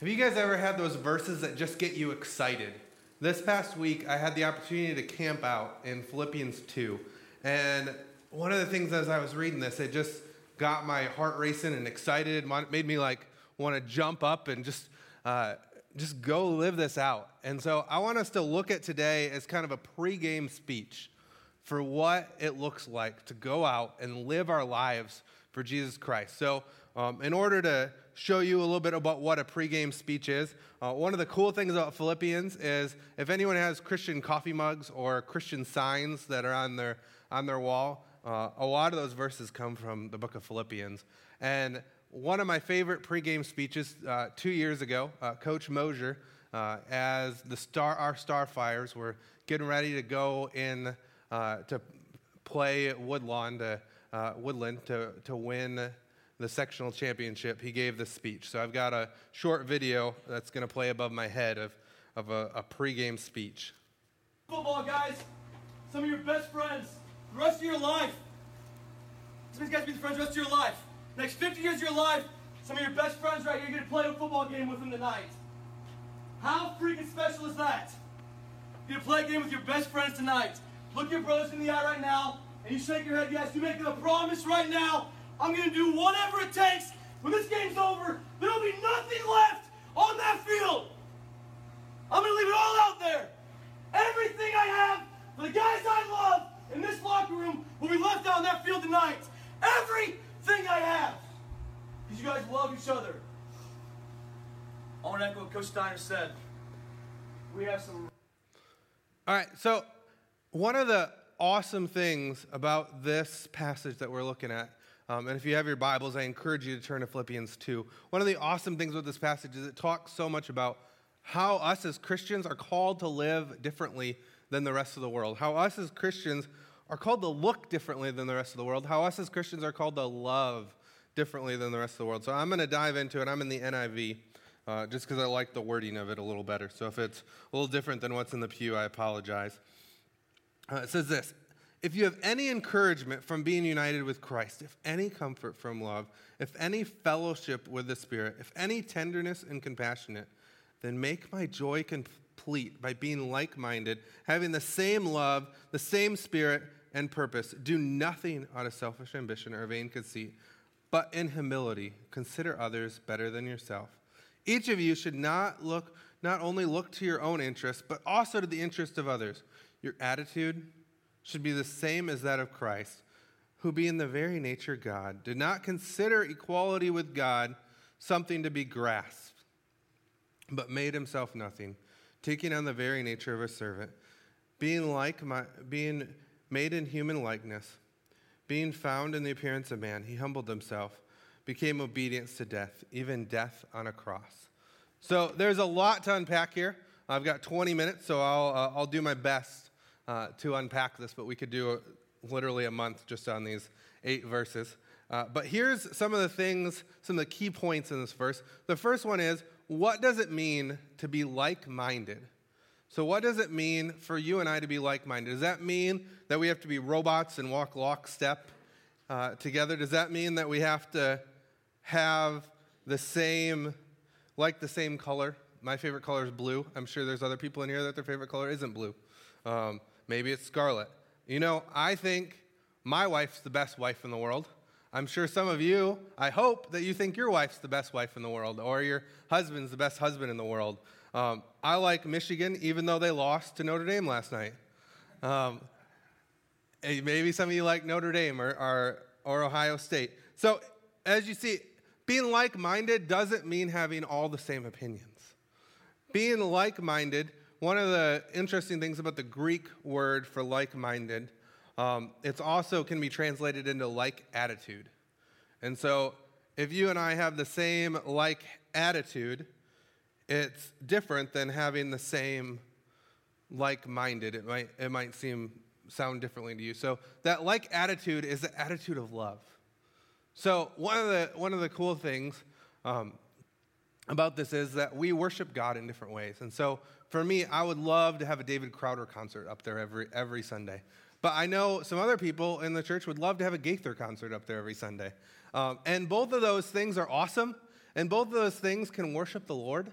Have you guys ever had those verses that just get you excited? This past week, I had the opportunity to camp out in Philippians 2. And one of the things as I was reading this, it just got my heart racing and excited, made me like want to jump up and just, uh, just go live this out. And so I want us to look at today as kind of a pregame speech for what it looks like to go out and live our lives for Jesus Christ. So, um, in order to show you a little bit about what a pregame speech is. Uh, one of the cool things about Philippians is if anyone has Christian coffee mugs or Christian signs that are on their, on their wall, uh, a lot of those verses come from the book of Philippians. And one of my favorite pregame speeches uh, two years ago, uh, Coach Mosier, uh, as the star, our Starfires were getting ready to go in uh, to play Woodlawn to, Woodland to, to win the sectional championship, he gave this speech. So I've got a short video that's going to play above my head of, of a, a pregame speech. Football, guys, some of your best friends, the rest of your life. Some of these guys be the friends the rest of your life. Next 50 years of your life, some of your best friends right here, you're going to play a football game with them tonight. How freaking special is that? You're going to play a game with your best friends tonight. Look your brothers in the eye right now, and you shake your head yes. You're making a promise right now I'm going to do whatever it takes. When this game's over, there'll be nothing left on that field. I'm going to leave it all out there. Everything I have for the guys I love in this locker room will be left out on that field tonight. Everything I have. Because you guys love each other. I want to echo what Coach Steiner said. We have some. All right, so one of the awesome things about this passage that we're looking at um, and if you have your Bibles, I encourage you to turn to Philippians 2. One of the awesome things with this passage is it talks so much about how us as Christians are called to live differently than the rest of the world, how us as Christians are called to look differently than the rest of the world, how us as Christians are called to love differently than the rest of the world. So I'm going to dive into it. I'm in the NIV. Uh, just because I like the wording of it a little better. So if it's a little different than what's in the pew, I apologize. Uh, it says this if you have any encouragement from being united with Christ, if any comfort from love, if any fellowship with the Spirit, if any tenderness and compassionate, then make my joy complete by being like minded, having the same love, the same spirit and purpose. Do nothing out of selfish ambition or vain conceit, but in humility consider others better than yourself. Each of you should not look not only look to your own interests, but also to the interests of others. Your attitude should be the same as that of Christ, who, being the very nature God, did not consider equality with God something to be grasped, but made himself nothing, taking on the very nature of a servant, being, like my, being made in human likeness, being found in the appearance of man, he humbled himself, became obedient to death, even death on a cross. So there's a lot to unpack here. I've got 20 minutes, so I'll, uh, I'll do my best uh, to unpack this, but we could do a, literally a month just on these eight verses. Uh, but here's some of the things, some of the key points in this verse. The first one is what does it mean to be like minded? So, what does it mean for you and I to be like minded? Does that mean that we have to be robots and walk lockstep uh, together? Does that mean that we have to have the same, like the same color? My favorite color is blue. I'm sure there's other people in here that their favorite color isn't blue. Um, Maybe it's Scarlet. You know, I think my wife's the best wife in the world. I'm sure some of you, I hope that you think your wife's the best wife in the world or your husband's the best husband in the world. Um, I like Michigan, even though they lost to Notre Dame last night. Um, maybe some of you like Notre Dame or, or, or Ohio State. So, as you see, being like minded doesn't mean having all the same opinions. Being like minded one of the interesting things about the Greek word for like minded, um, it's also can be translated into like attitude. And so if you and I have the same like attitude, it's different than having the same like minded. It might, it might seem sound differently to you. So that like attitude is the attitude of love. So one of the one of the cool things um, about this is that we worship God in different ways. And so for me, I would love to have a David Crowder concert up there every, every Sunday. But I know some other people in the church would love to have a Gaither concert up there every Sunday. Um, and both of those things are awesome. And both of those things can worship the Lord.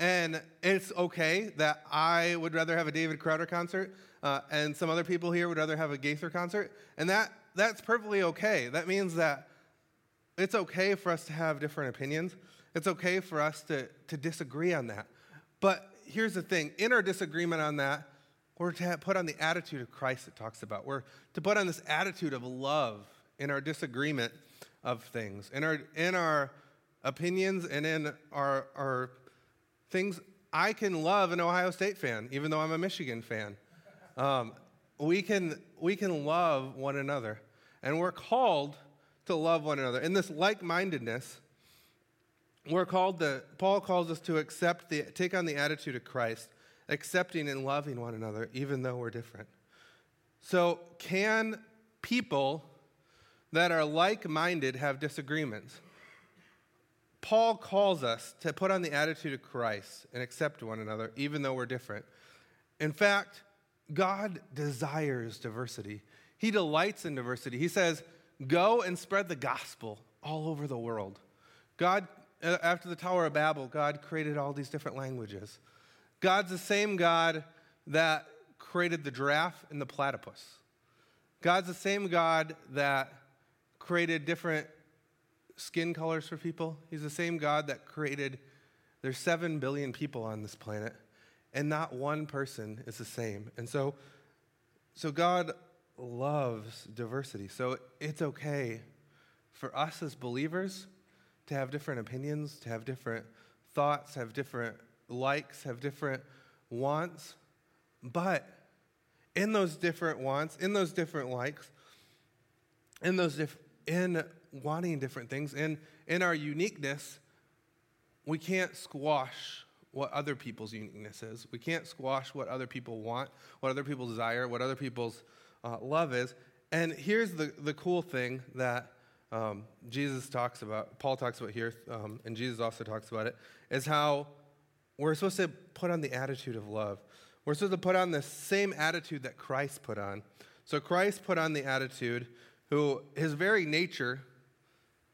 And it's okay that I would rather have a David Crowder concert uh, and some other people here would rather have a Gaither concert. And that, that's perfectly okay. That means that it's okay for us to have different opinions. It's okay for us to, to disagree on that. But here's the thing in our disagreement on that, we're to put on the attitude of Christ it talks about. We're to put on this attitude of love in our disagreement of things, in our, in our opinions and in our, our things. I can love an Ohio State fan, even though I'm a Michigan fan. Um, we, can, we can love one another, and we're called to love one another. In this like mindedness, we're called to, Paul calls us to accept the, take on the attitude of Christ, accepting and loving one another, even though we're different. So, can people that are like minded have disagreements? Paul calls us to put on the attitude of Christ and accept one another, even though we're different. In fact, God desires diversity. He delights in diversity. He says, Go and spread the gospel all over the world. God, after the Tower of Babel, God created all these different languages. God's the same God that created the giraffe and the platypus. God's the same God that created different skin colors for people. He's the same God that created, there's 7 billion people on this planet, and not one person is the same. And so, so God loves diversity. So it's okay for us as believers to have different opinions, to have different thoughts, have different likes, have different wants. But in those different wants, in those different likes, in those diff- in wanting different things, in in our uniqueness, we can't squash what other people's uniqueness is. We can't squash what other people want, what other people desire, what other people's uh, love is. And here's the, the cool thing that um, Jesus talks about, Paul talks about here, um, and Jesus also talks about it, is how we're supposed to put on the attitude of love. We're supposed to put on the same attitude that Christ put on. So Christ put on the attitude who, his very nature,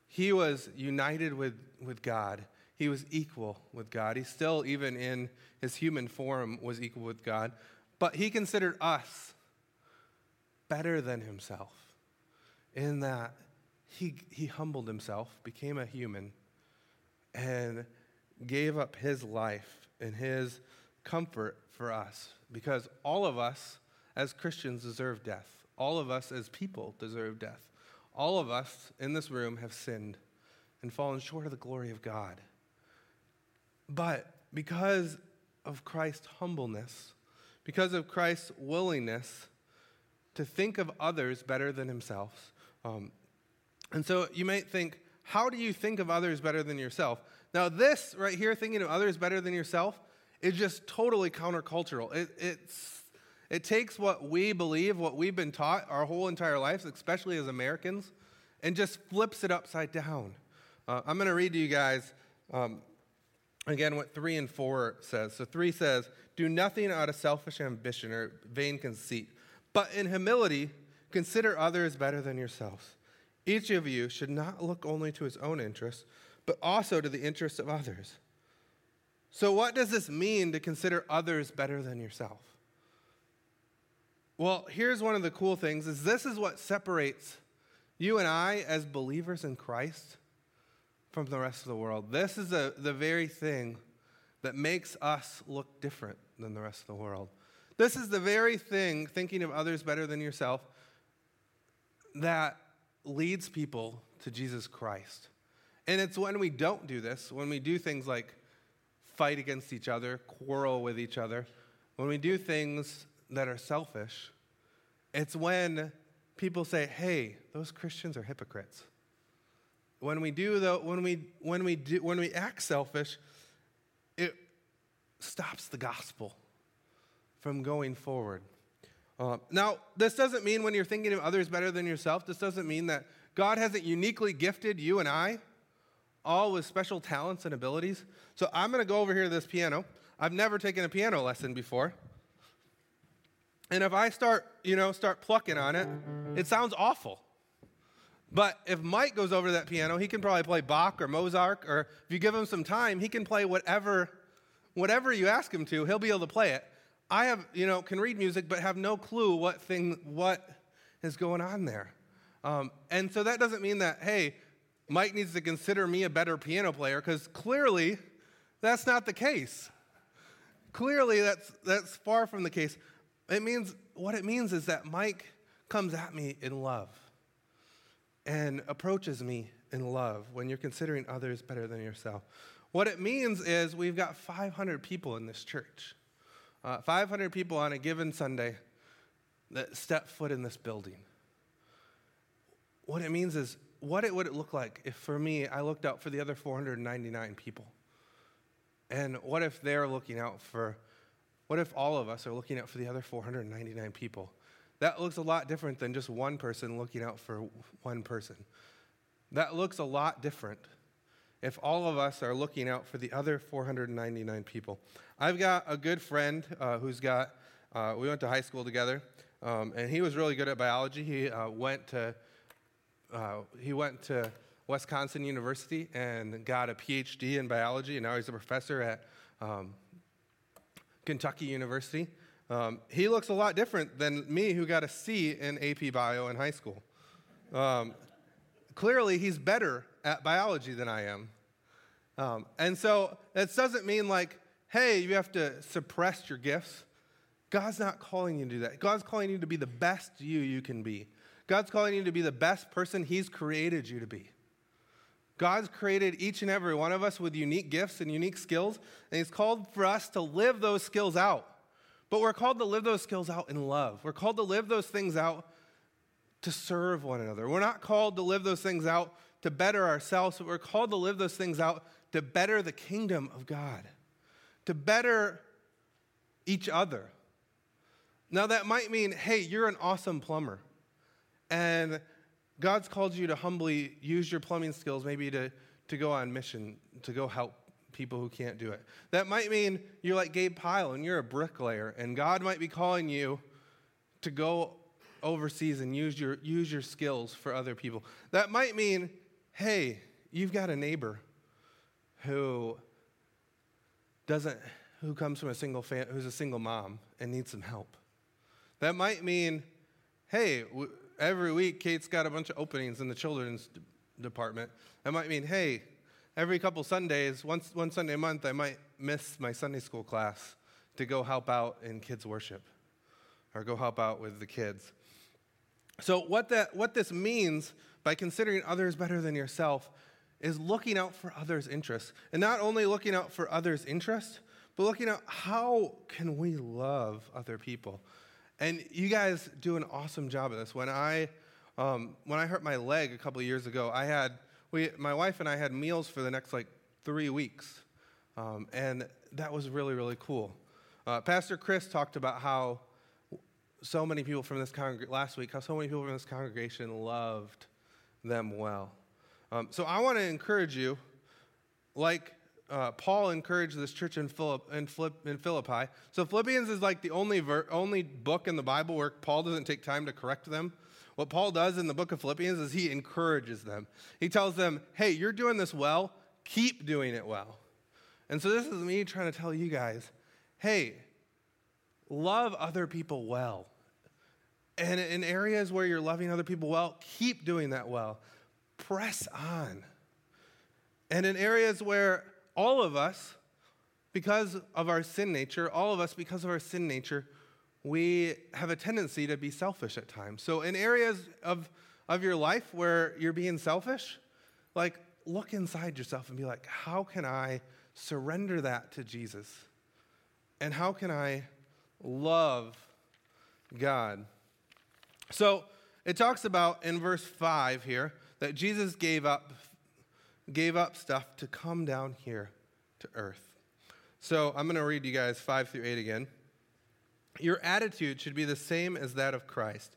he was united with, with God. He was equal with God. He still, even in his human form, was equal with God. But he considered us better than himself in that he, he humbled himself, became a human, and gave up his life and his comfort for us because all of us as Christians deserve death. All of us as people deserve death. All of us in this room have sinned and fallen short of the glory of God. But because of Christ's humbleness, because of Christ's willingness to think of others better than himself. Um, and so you might think, how do you think of others better than yourself? Now, this right here, thinking of others better than yourself, is just totally countercultural. It, it's, it takes what we believe, what we've been taught our whole entire lives, especially as Americans, and just flips it upside down. Uh, I'm going to read to you guys um, again what 3 and 4 says. So 3 says, Do nothing out of selfish ambition or vain conceit but in humility, consider others better than yourselves. Each of you should not look only to his own interests, but also to the interests of others. So, what does this mean to consider others better than yourself? Well, here's one of the cool things is this is what separates you and I as believers in Christ from the rest of the world. This is a, the very thing that makes us look different than the rest of the world. This is the very thing, thinking of others better than yourself, that leads people to Jesus Christ. And it's when we don't do this, when we do things like fight against each other, quarrel with each other, when we do things that are selfish, it's when people say, hey, those Christians are hypocrites. When we do the, when we when we do when we act selfish, it stops the gospel from going forward. Uh, now, this doesn't mean when you're thinking of others better than yourself, this doesn't mean that God hasn't uniquely gifted you and I all with special talents and abilities. So I'm going to go over here to this piano. I've never taken a piano lesson before. And if I start, you know, start plucking on it, it sounds awful. But if Mike goes over to that piano, he can probably play Bach or Mozart, or if you give him some time, he can play whatever, whatever you ask him to, he'll be able to play it. I have, you know, can read music, but have no clue what thing, what is going on there. Um, and so that doesn't mean that, hey, Mike needs to consider me a better piano player, because clearly that's not the case. Clearly that's, that's far from the case. It means, what it means is that Mike comes at me in love and approaches me in love when you're considering others better than yourself. What it means is we've got 500 people in this church, uh, 500 people on a given Sunday that step foot in this building. What it means is, what it would it look like if for me I looked out for the other 499 people? And what if they're looking out for, what if all of us are looking out for the other 499 people? That looks a lot different than just one person looking out for one person. That looks a lot different if all of us are looking out for the other 499 people. I've got a good friend uh, who's got, uh, we went to high school together, um, and he was really good at biology. He uh, went to, uh, he went to Wisconsin University and got a PhD in biology, and now he's a professor at um, Kentucky University. Um, he looks a lot different than me, who got a C in AP Bio in high school. Um, clearly, he's better at biology than I am. Um, and so that doesn't mean like, hey, you have to suppress your gifts. God's not calling you to do that. God's calling you to be the best you you can be. God's calling you to be the best person He's created you to be. God's created each and every one of us with unique gifts and unique skills, and He's called for us to live those skills out. But we're called to live those skills out in love. We're called to live those things out to serve one another. We're not called to live those things out to better ourselves, but we're called to live those things out to better the kingdom of God, to better each other. Now, that might mean, hey, you're an awesome plumber, and God's called you to humbly use your plumbing skills, maybe to, to go on mission, to go help people who can't do it. That might mean you're like Gabe Pyle and you're a bricklayer, and God might be calling you to go overseas and use your, use your skills for other people. That might mean, hey, you've got a neighbor who doesn't, who comes from a single fam- who's a single mom and needs some help. That might mean, hey, w- every week Kate's got a bunch of openings in the children's d- department. That might mean, hey, every couple Sundays, once, one Sunday a month, I might miss my Sunday school class to go help out in kids' worship or go help out with the kids. So, what, that, what this means by considering others better than yourself is looking out for others' interests. And not only looking out for others' interests, but looking at how can we love other people. And you guys do an awesome job of this. When I, um, when I hurt my leg a couple years ago, I had we, my wife and I had meals for the next like three weeks. Um, and that was really, really cool. Uh, Pastor Chris talked about how so many people from this congregation, last week, how so many people from this congregation loved them well. Um, so I want to encourage you, like uh, Paul encouraged this church in, Philipp, in, Philipp, in Philippi. So Philippians is like the only, ver- only book in the Bible where Paul doesn't take time to correct them. What Paul does in the book of Philippians is he encourages them. He tells them, hey, you're doing this well, keep doing it well. And so this is me trying to tell you guys, hey, love other people well. And in areas where you're loving other people well, keep doing that well. Press on. And in areas where all of us, because of our sin nature, all of us, because of our sin nature, we have a tendency to be selfish at times. So, in areas of, of your life where you're being selfish, like look inside yourself and be like, how can I surrender that to Jesus? And how can I love God? So, it talks about in verse 5 here that Jesus gave up gave up stuff to come down here to earth. So, I'm going to read you guys 5 through 8 again. Your attitude should be the same as that of Christ,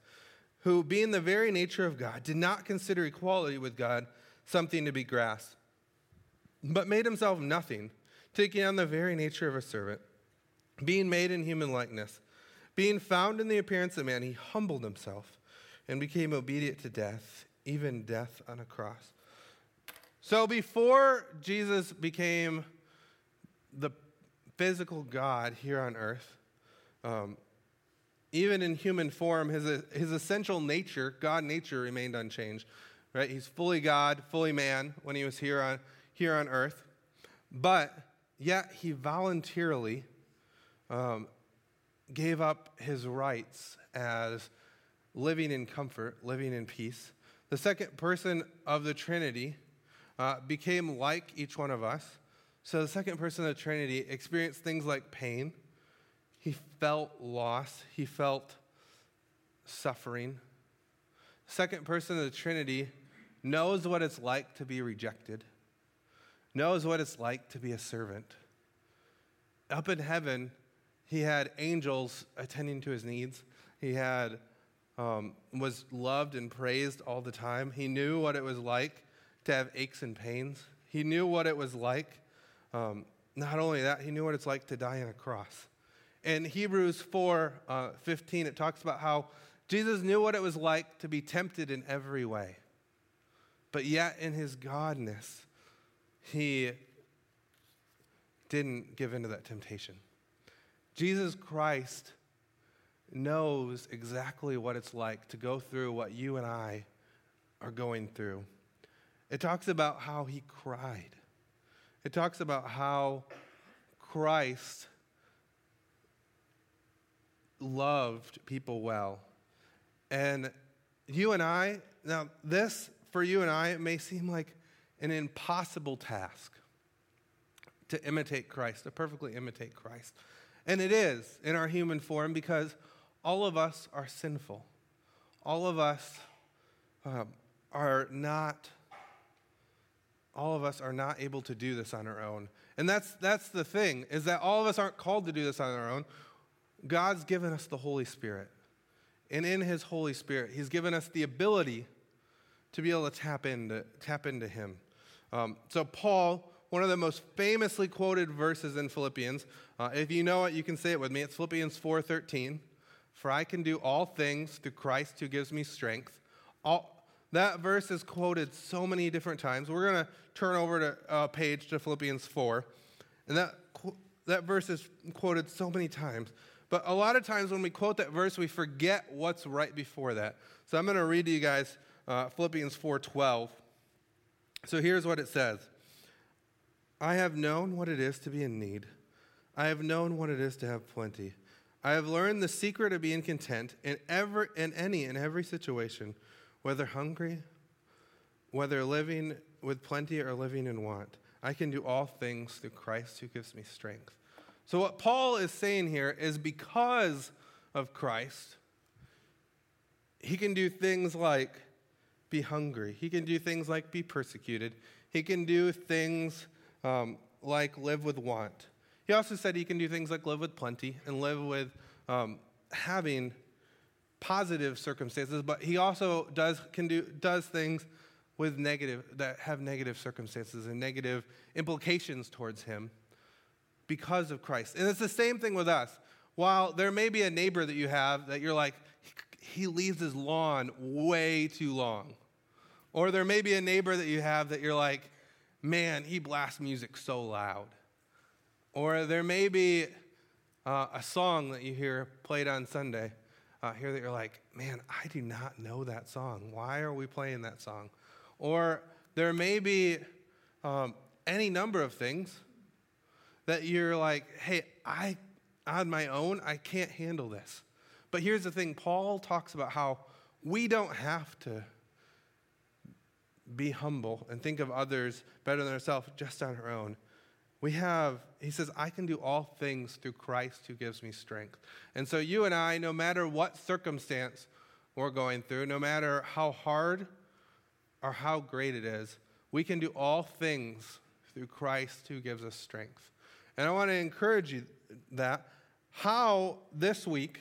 who, being the very nature of God, did not consider equality with God something to be grasped, but made himself nothing, taking on the very nature of a servant, being made in human likeness. Being found in the appearance of man, he humbled himself and became obedient to death, even death on a cross. So before Jesus became the physical God here on earth, um, even in human form, his, his essential nature, God nature, remained unchanged. Right? He's fully God, fully man when he was here on, here on earth. But yet he voluntarily um, gave up his rights as living in comfort, living in peace. The second person of the Trinity uh, became like each one of us. So the second person of the Trinity experienced things like pain. He felt loss. He felt suffering. Second person of the Trinity knows what it's like to be rejected, knows what it's like to be a servant. Up in heaven, he had angels attending to his needs. He had um, was loved and praised all the time. He knew what it was like to have aches and pains. He knew what it was like. Um, not only that, he knew what it's like to die on a cross. In Hebrews 4 uh, 15, it talks about how Jesus knew what it was like to be tempted in every way. But yet, in his godness, he didn't give in to that temptation. Jesus Christ knows exactly what it's like to go through what you and I are going through. It talks about how he cried. It talks about how Christ loved people well. And you and I, now, this for you and I may seem like an impossible task to imitate Christ, to perfectly imitate Christ. And it is in our human form because all of us are sinful. All of us uh, are not. All of us are not able to do this on our own. And that's, that's the thing, is that all of us aren't called to do this on our own. God's given us the Holy Spirit. And in His Holy Spirit, He's given us the ability to be able to tap into, tap into Him. Um, so, Paul, one of the most famously quoted verses in Philippians, uh, if you know it, you can say it with me. It's Philippians 4.13. For I can do all things through Christ who gives me strength. All, that verse is quoted so many different times. We're going to turn over to a uh, page to Philippians 4. And that, that verse is quoted so many times. But a lot of times when we quote that verse, we forget what's right before that. So I'm going to read to you guys uh, Philippians 4:12. So here's what it says. I have known what it is to be in need. I have known what it is to have plenty. I have learned the secret of being content in, every, in any and every situation, whether hungry, whether living with plenty or living in want. I can do all things through Christ who gives me strength. So, what Paul is saying here is because of Christ, he can do things like be hungry, he can do things like be persecuted, he can do things um, like live with want. He also said he can do things like live with plenty and live with um, having positive circumstances, but he also does, can do, does things with negative, that have negative circumstances and negative implications towards him because of Christ. And it's the same thing with us. While there may be a neighbor that you have that you're like, he leaves his lawn way too long. Or there may be a neighbor that you have that you're like, man, he blasts music so loud. Or there may be uh, a song that you hear played on Sunday uh, here that you're like, man, I do not know that song. Why are we playing that song? Or there may be um, any number of things that you're like, hey, I, on my own, I can't handle this. But here's the thing Paul talks about how we don't have to be humble and think of others better than ourselves just on our own. We have, he says, I can do all things through Christ who gives me strength. And so, you and I, no matter what circumstance we're going through, no matter how hard or how great it is, we can do all things through Christ who gives us strength. And I want to encourage you that how this week,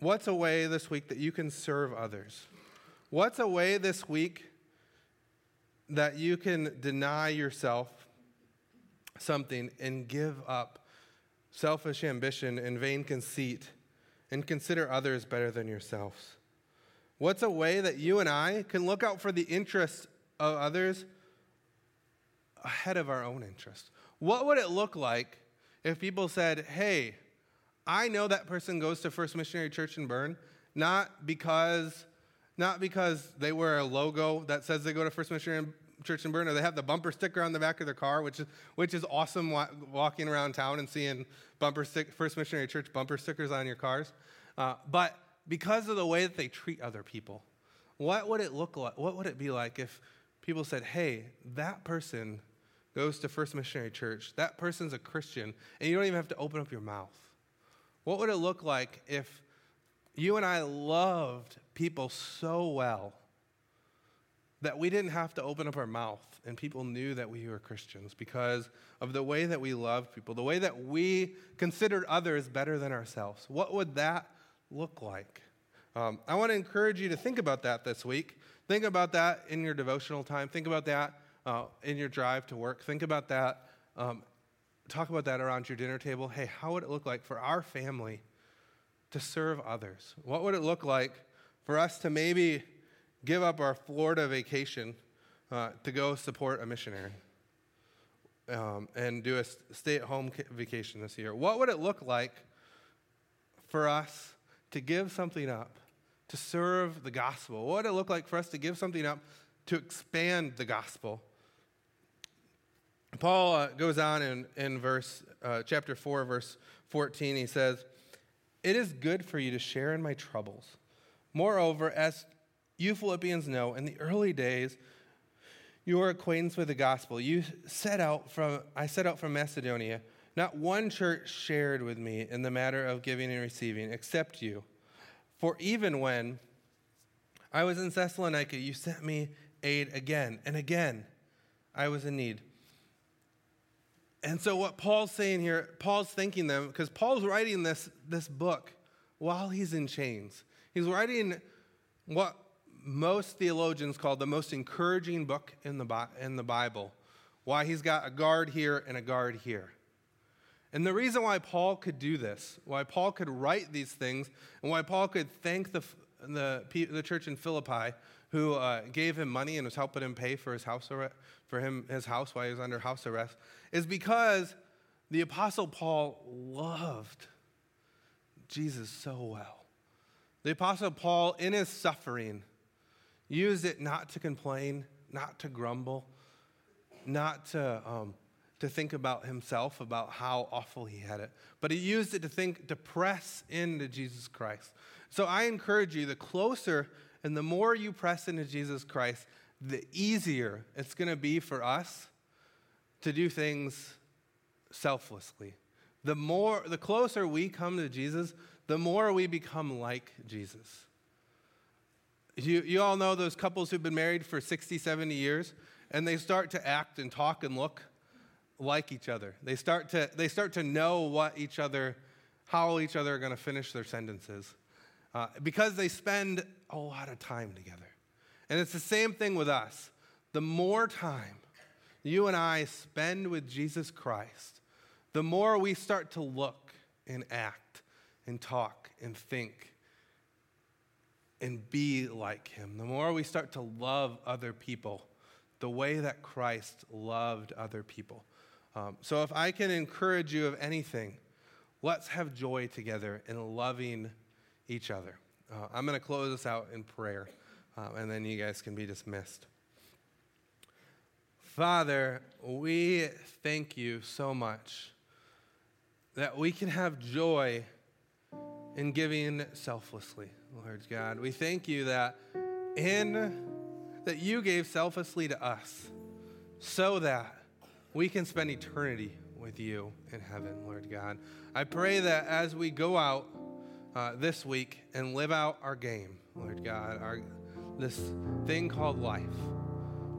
what's a way this week that you can serve others? What's a way this week that you can deny yourself something and give up selfish ambition and vain conceit and consider others better than yourselves. What's a way that you and I can look out for the interests of others ahead of our own interests? What would it look like if people said, hey, I know that person goes to First Missionary Church in Berne, not because, not because they wear a logo that says they go to First Missionary Church in Berne, or they have the bumper sticker on the back of their car, which is, which is awesome wa- walking around town and seeing bumper stick, First Missionary Church bumper stickers on your cars. Uh, but because of the way that they treat other people. What would it look like? What would it be like if people said, hey, that person goes to First Missionary Church, that person's a Christian, and you don't even have to open up your mouth? What would it look like if you and I loved people so well that we didn't have to open up our mouth and people knew that we were Christians because of the way that we loved people, the way that we considered others better than ourselves? What would that look like? Um, I want to encourage you to think about that this week. Think about that in your devotional time. Think about that uh, in your drive to work. Think about that. Um, talk about that around your dinner table. Hey, how would it look like for our family to serve others? What would it look like for us to maybe give up our Florida vacation uh, to go support a missionary um, and do a stay at home vacation this year? What would it look like for us to give something up, to serve the gospel? What would it look like for us to give something up to expand the gospel? Paul uh, goes on in, in verse, uh, chapter 4, verse 14. He says, It is good for you to share in my troubles. Moreover, as you Philippians know, in the early days, your acquaintance with the gospel. You set out from, I set out from Macedonia not one church shared with me in the matter of giving and receiving, except you. For even when I was in Thessalonica, you sent me aid again and again. I was in need. And so, what Paul's saying here, Paul's thanking them because Paul's writing this, this book while he's in chains. He's writing what most theologians call the most encouraging book in the, in the Bible. Why he's got a guard here and a guard here. And the reason why Paul could do this, why Paul could write these things, and why Paul could thank the, the, the church in Philippi who uh, gave him money and was helping him pay for his house arrest, for him his house while he was under house arrest, is because the apostle Paul loved Jesus so well. The apostle Paul, in his suffering, used it not to complain, not to grumble, not to um, to think about himself, about how awful he had it, but he used it to think, to press into Jesus Christ. So I encourage you, the closer and the more you press into Jesus Christ, the easier it's going to be for us to do things selflessly. The more, the closer we come to Jesus, the more we become like Jesus. You, you all know those couples who've been married for 60, 70 years, and they start to act and talk and look like each other. They start to, they start to know what each other, how each other are going to finish their sentences uh, because they spend a lot of time together. And it's the same thing with us. The more time you and I spend with Jesus Christ, the more we start to look and act and talk and think and be like him, the more we start to love other people the way that Christ loved other people. Um, so, if I can encourage you of anything, let's have joy together in loving each other. Uh, I'm going to close this out in prayer, uh, and then you guys can be dismissed. Father, we thank you so much that we can have joy in giving selflessly, Lord God. We thank you that in that you gave selflessly to us so that we can spend eternity with you in heaven, Lord God. I pray that as we go out uh, this week and live out our game, Lord God, our, this thing called life,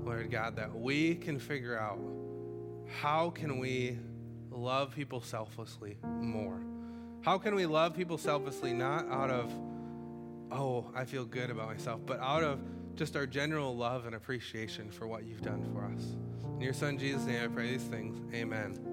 Lord God, that we can figure out how can we love people selflessly more? How can we love people selflessly not out of, oh, I feel good about myself, but out of just our general love and appreciation for what you've done for us? In your son Jesus' name, I pray these things. Amen.